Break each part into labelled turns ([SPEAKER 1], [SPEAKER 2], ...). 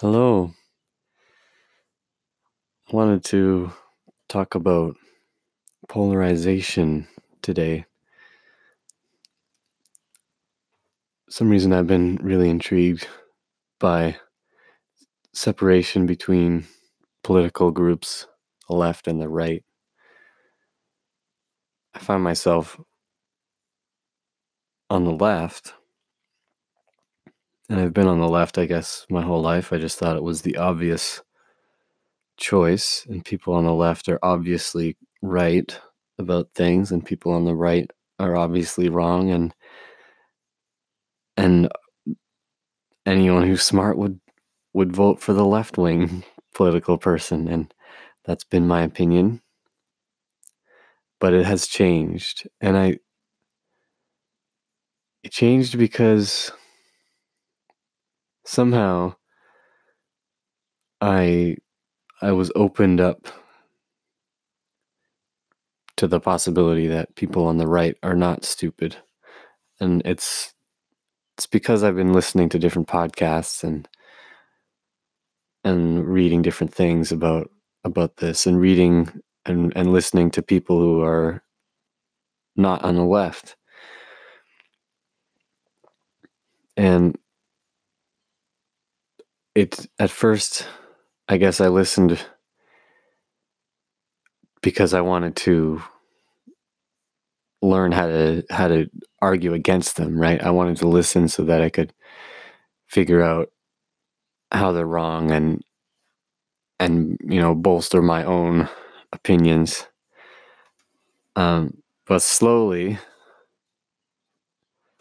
[SPEAKER 1] Hello. I wanted to talk about polarization today. Some reason I've been really intrigued by separation between political groups, the left and the right. I find myself on the left, and I've been on the left, I guess, my whole life. I just thought it was the obvious choice, and people on the left are obviously right about things, and people on the right are obviously wrong, and and anyone who's smart would would vote for the left wing political person, and that's been my opinion. But it has changed, and I it changed because somehow I I was opened up to the possibility that people on the right are not stupid. And it's it's because I've been listening to different podcasts and and reading different things about about this and reading and, and listening to people who are not on the left. And it at first I guess I listened because I wanted to learn how to how to argue against them, right? I wanted to listen so that I could figure out how they're wrong and and you know bolster my own opinions. Um, but slowly,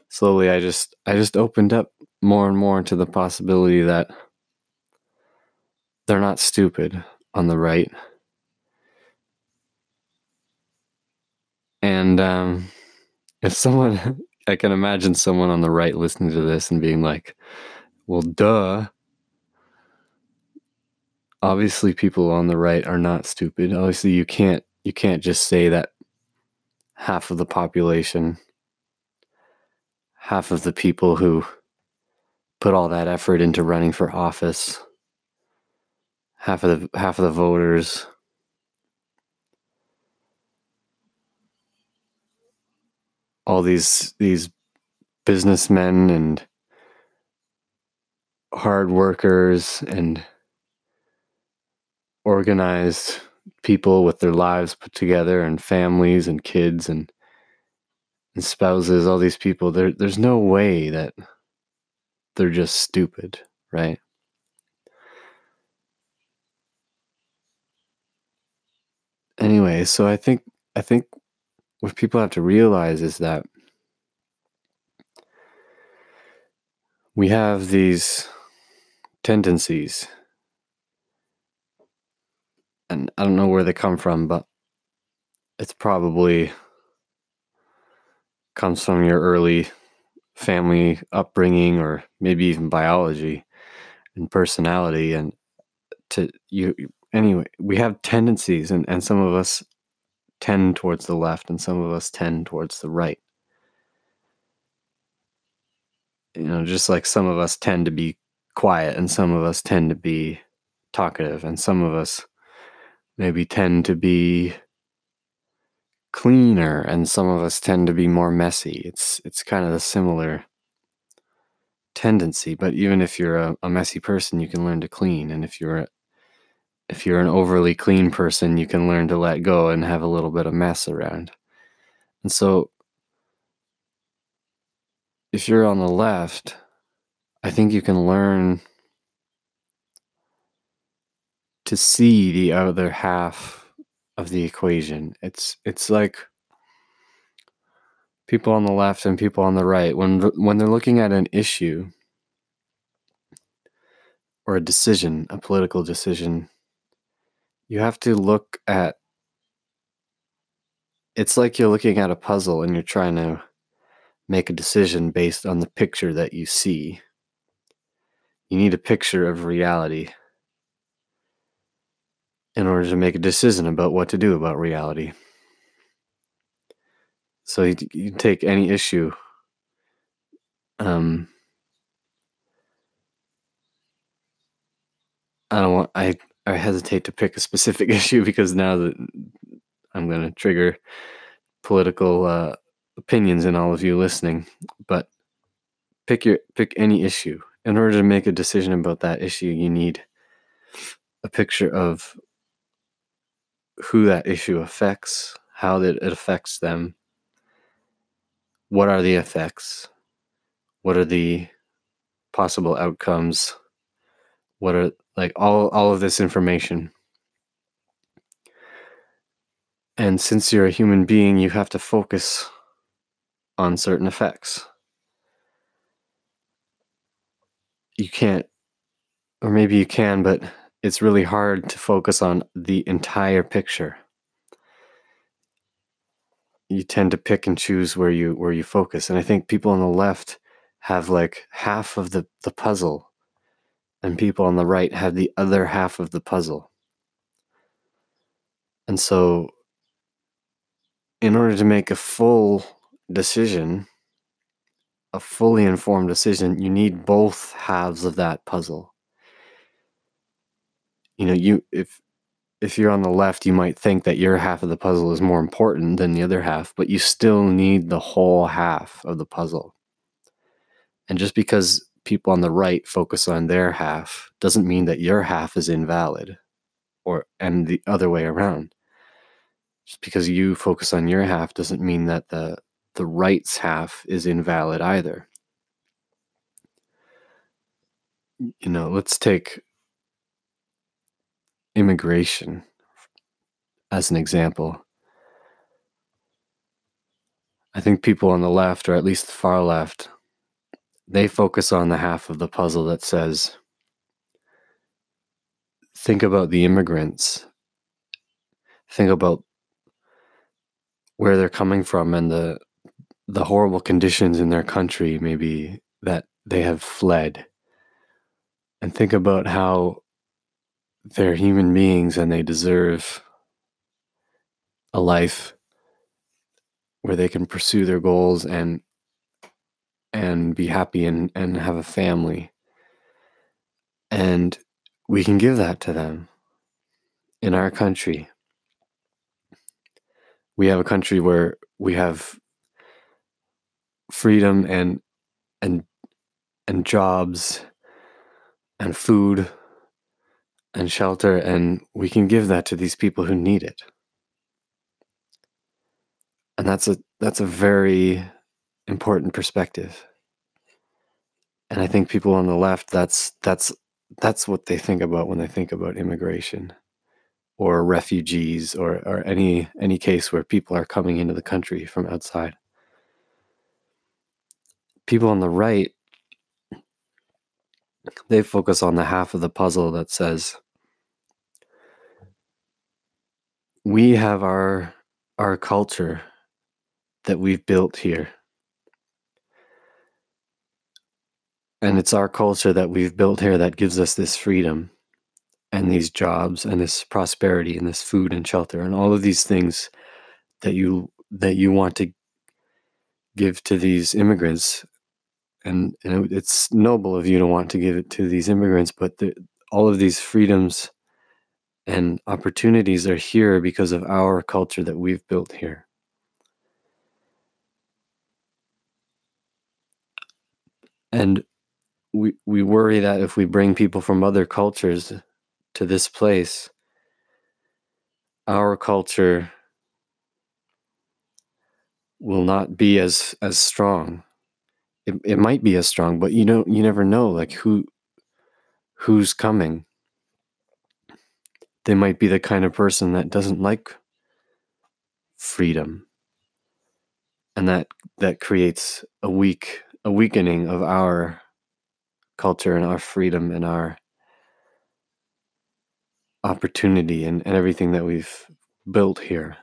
[SPEAKER 1] slowly, I just I just opened up more and more to the possibility that they're not stupid on the right. And um, if someone, I can imagine someone on the right listening to this and being like, well, duh. Obviously, people on the right are not stupid. Obviously, you can't you can't just say that half of the population, half of the people who put all that effort into running for office half of the half of the voters. All these these businessmen and hard workers and organized people with their lives put together and families and kids and, and spouses all these people there there's no way that they're just stupid right anyway, so I think I think what people have to realize is that we have these tendencies. And I don't know where they come from, but it's probably comes from your early family upbringing or maybe even biology and personality and to you anyway, we have tendencies, and, and some of us tend towards the left, and some of us tend towards the right. You know, just like some of us tend to be quiet, and some of us tend to be talkative, and some of us maybe tend to be cleaner and some of us tend to be more messy it's it's kind of a similar tendency but even if you're a, a messy person you can learn to clean and if you're if you're an overly clean person, you can learn to let go and have a little bit of mess around. And so, if you're on the left, I think you can learn to see the other half of the equation. It's it's like people on the left and people on the right when when they're looking at an issue or a decision, a political decision, you have to look at it's like you're looking at a puzzle and you're trying to make a decision based on the picture that you see. You need a picture of reality in order to make a decision about what to do about reality. So you, you take any issue, um, I don't want I I hesitate to pick a specific issue because now that I'm going to trigger political uh, opinions in all of you listening, but pick your pick any issue. In order to make a decision about that issue, you need a picture of who that issue affects, how that it affects them, what are the effects, what are the possible outcomes, what are like all all of this information. And since you're a human being, you have to focus on certain effects. You can't, or maybe you can, but it's really hard to focus on the entire picture. You tend to pick and choose where you where you focus, and I think people on the left have like half of the the puzzle, and people on the right have the other half of the puzzle. And so, in order to make a full decision, a fully informed decision, you need both halves of that puzzle you know you if if you're on the left you might think that your half of the puzzle is more important than the other half but you still need the whole half of the puzzle and just because people on the right focus on their half doesn't mean that your half is invalid or and the other way around just because you focus on your half doesn't mean that the the right's half is invalid either you know let's take immigration as an example. I think people on the left, or at least the far left, they focus on the half of the puzzle that says, think about the immigrants, think about where they're coming from and the the horrible conditions in their country maybe that they have fled. And think about how they're human beings and they deserve a life where they can pursue their goals and and be happy and, and have a family. And we can give that to them in our country. We have a country where we have freedom and and and jobs and food and shelter, and we can give that to these people who need it. And that's a that's a very important perspective. And I think people on the left that's that's that's what they think about when they think about immigration or refugees or, or any any case where people are coming into the country from outside. People on the right they focus on the half of the puzzle that says we have our our culture that we've built here and it's our culture that we've built here that gives us this freedom and these jobs and this prosperity and this food and shelter and all of these things that you that you want to give to these immigrants and, and it's noble of you to want to give it to these immigrants but the, all of these freedoms and opportunities are here because of our culture that we've built here. And we, we worry that if we bring people from other cultures to this place, our culture will not be as as strong. It, it might be as strong, but you don't you never know like who who's coming they might be the kind of person that doesn't like freedom and that that creates a weak a weakening of our culture and our freedom and our opportunity and, and everything that we've built here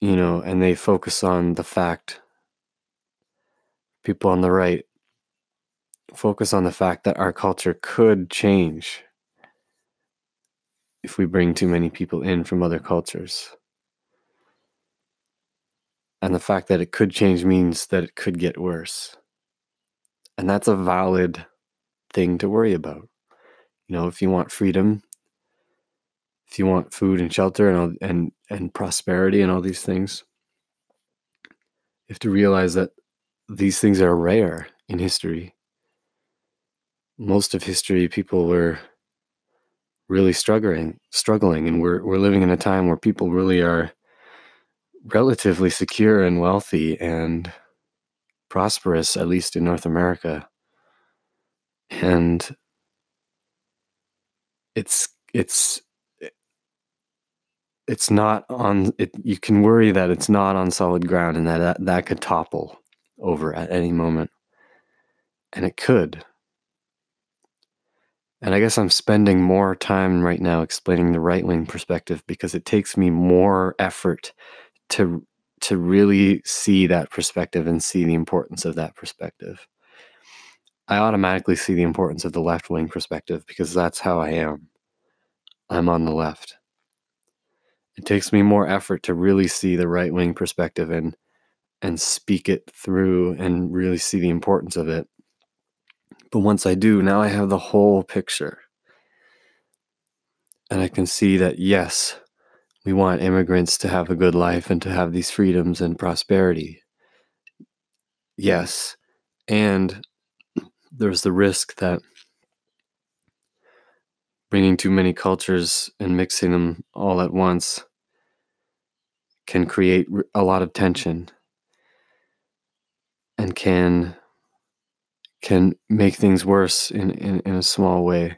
[SPEAKER 1] you know and they focus on the fact people on the right focus on the fact that our culture could change if we bring too many people in from other cultures. And the fact that it could change means that it could get worse. And that's a valid thing to worry about. You know, if you want freedom, if you want food and shelter and all, and and prosperity and all these things, you have to realize that these things are rare in history. Most of history, people were really struggling, struggling, and we're we're living in a time where people really are relatively secure and wealthy and prosperous, at least in North America. And it's it's it's not on it you can worry that it's not on solid ground and that, that that could topple over at any moment and it could and i guess i'm spending more time right now explaining the right wing perspective because it takes me more effort to to really see that perspective and see the importance of that perspective. I automatically see the importance of the left wing perspective because that's how I am. I'm on the left. It takes me more effort to really see the right wing perspective and and speak it through and really see the importance of it. But once I do, now I have the whole picture. And I can see that yes, we want immigrants to have a good life and to have these freedoms and prosperity. Yes. And there's the risk that bringing too many cultures and mixing them all at once can create a lot of tension and can can make things worse in, in, in a small way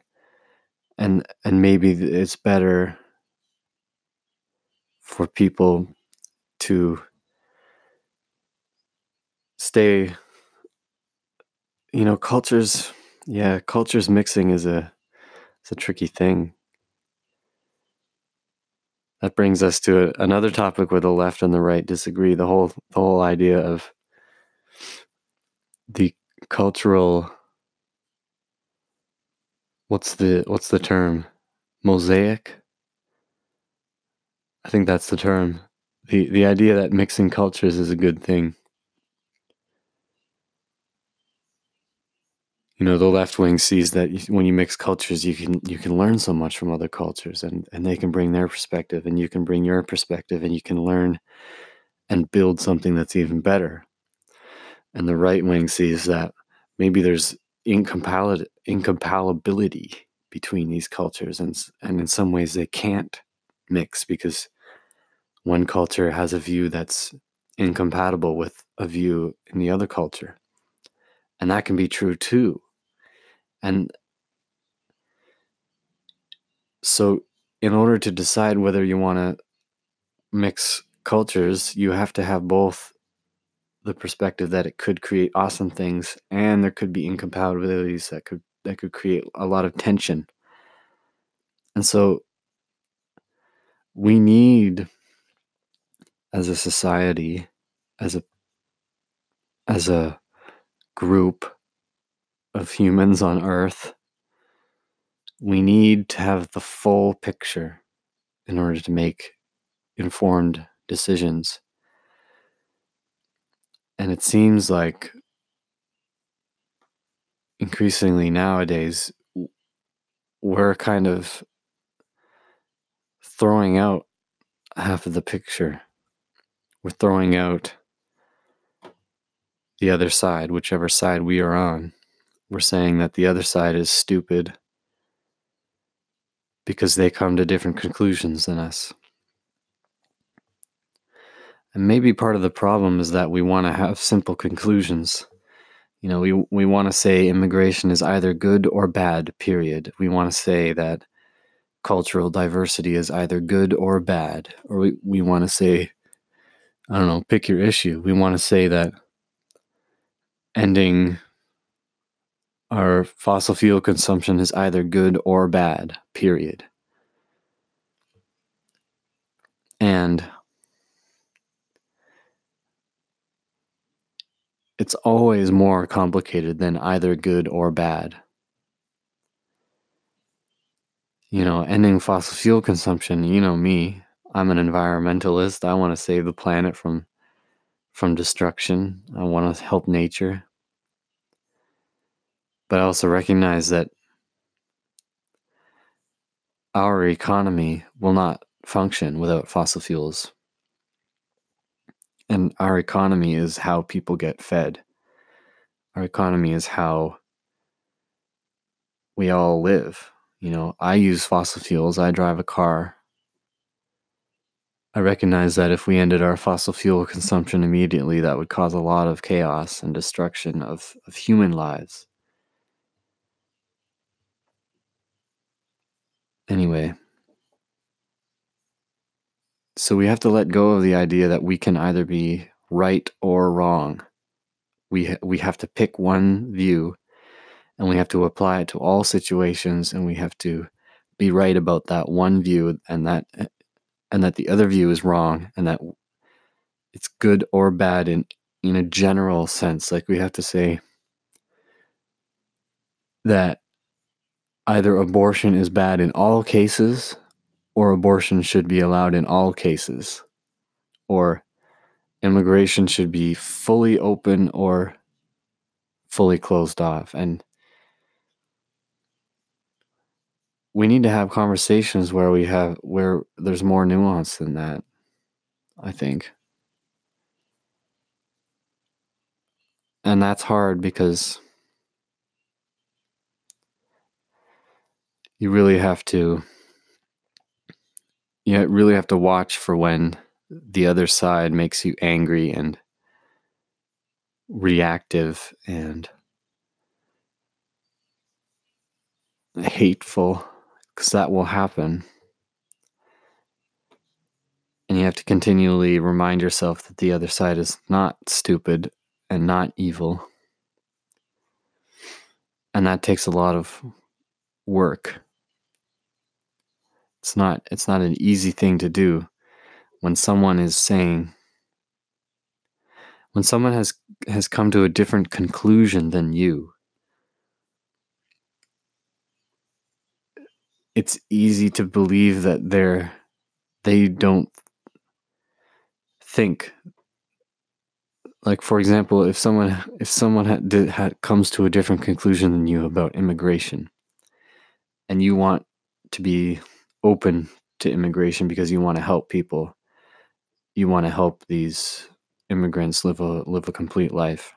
[SPEAKER 1] and and maybe it's better for people to stay you know cultures yeah cultures mixing is a it's a tricky thing. That brings us to a, another topic where the left and the right disagree. The whole the whole idea of the cultural what's the what's the term? Mosaic I think that's the term. The the idea that mixing cultures is a good thing. You know, the left wing sees that when you mix cultures, you can you can learn so much from other cultures, and and they can bring their perspective, and you can bring your perspective, and you can learn and build something that's even better. And the right wing sees that maybe there's incompatibility incompatibility between these cultures, and and in some ways they can't mix because one culture has a view that's incompatible with a view in the other culture. And that can be true too. And so, in order to decide whether you want to mix cultures, you have to have both the perspective that it could create awesome things and there could be incompatibilities that could that could create a lot of tension. And so we need as a society, as a as a group of humans on earth, we need to have the full picture in order to make informed decisions. And it seems like increasingly nowadays, we're kind of throwing out half of the picture we're throwing out the other side, whichever side we are on. We're saying that the other side is stupid because they come to different conclusions than us. And maybe part of the problem is that we want to have simple conclusions. You know, we, we want to say immigration is either good or bad, period. We want to say that cultural diversity is either good or bad. Or we, we want to say I don't know, pick your issue. We want to say that ending our fossil fuel consumption is either good or bad, period. And it's always more complicated than either good or bad. You know, ending fossil fuel consumption, you know me, I'm an environmentalist. I want to save the planet from from destruction. I want to help nature. But I also recognize that our economy will not function without fossil fuels. And our economy is how people get fed. Our economy is how we all live. You know, I use fossil fuels, I drive a car. I recognize that if we ended our fossil fuel consumption immediately, that would cause a lot of chaos and destruction of, of human lives. Anyway, so we have to let go of the idea that we can either be right or wrong. We ha- we have to pick one view and we have to apply it to all situations and we have to be right about that one view and that eh, and that the other view is wrong and that it's good or bad in in a general sense like we have to say that either abortion is bad in all cases or abortion should be allowed in all cases, or immigration should be fully open or fully closed off. And we need to have conversations where we have where there's more nuance than that, I think. And that's hard because you really have to you really have to watch for when the other side makes you angry and reactive and hateful because that will happen. And you have to continually remind yourself that the other side is not stupid and not evil. And that takes a lot of work. It's not it's not an easy thing to do when someone is saying when someone has has come to a different conclusion than you. It's easy to believe that they're they don't think like for example if someone if someone had, did, had, comes to a different conclusion than you about immigration and you want to be open to immigration because you want to help people. You want to help these immigrants live a live a complete life.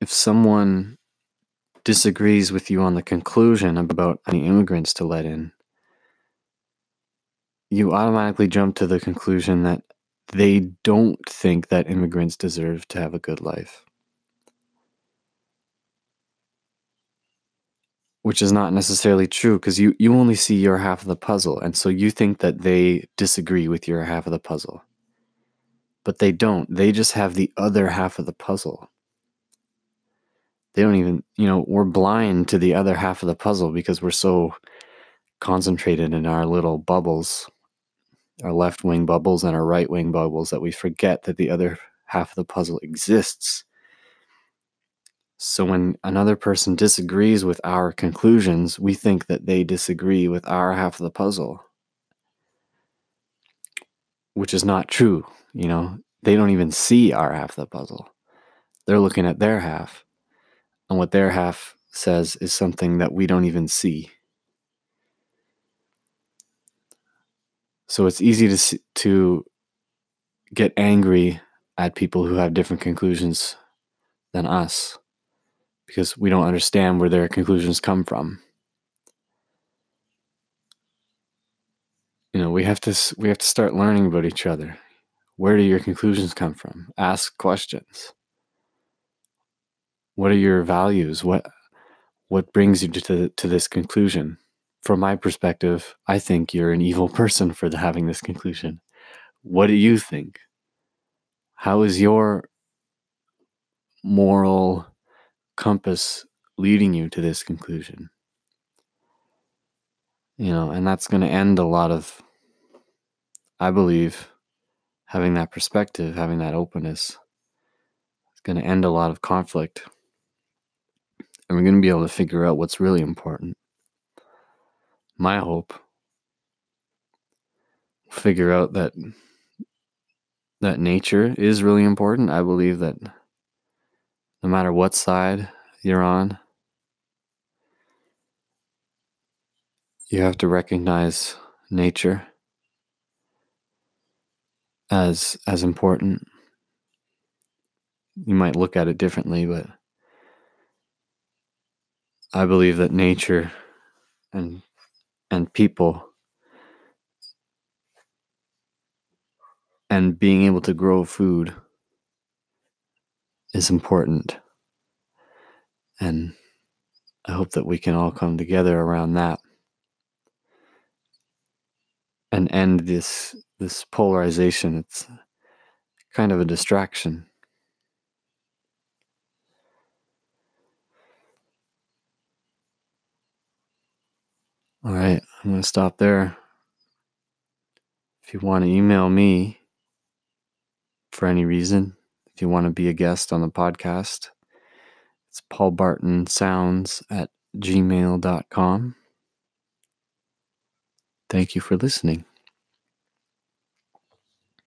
[SPEAKER 1] If someone disagrees with you on the conclusion about any immigrants to let in, you automatically jump to the conclusion that they don't think that immigrants deserve to have a good life. which is not necessarily true because you, you only see your half of the puzzle. And so you think that they disagree with your half of the puzzle. But they don't. They just have the other half of the puzzle. They don't even, you know, we're blind to the other half of the puzzle because we're so concentrated in our little bubbles, our left wing bubbles and our right wing bubbles, that we forget that the other half of the puzzle exists so when another person disagrees with our conclusions, we think that they disagree with our half of the puzzle, which is not true. You know, they don't even see our half of the puzzle. They're looking at their half, and what their half says is something that we don't even see. So it's easy to to get angry at people who have different conclusions than us because we don't understand where their conclusions come from. You know, we have to we have to start learning about each other. Where do your conclusions come from? Ask questions. What are your values? What what brings you to to this conclusion? From my perspective, I think you're an evil person for having this conclusion. What do you think? How is your moral compass leading you to this conclusion. You know, and that's going to end a lot of, I believe, having that perspective, having that openness, is going to end a lot of conflict. And we're going to be able to figure out what's really important. My hope figure out that that nature is really important. I believe that no matter what side you're on, you have to recognize nature as as important. You might look at it differently, but I believe that nature and and people and being able to grow food is important. And I hope that we can all come together around that and end this this polarization. It's kind of a distraction. All right, I'm going to stop there. If you want to email me for any reason, if you want to be a guest on the podcast, it's Paul Barton at gmail.com. Thank you for listening.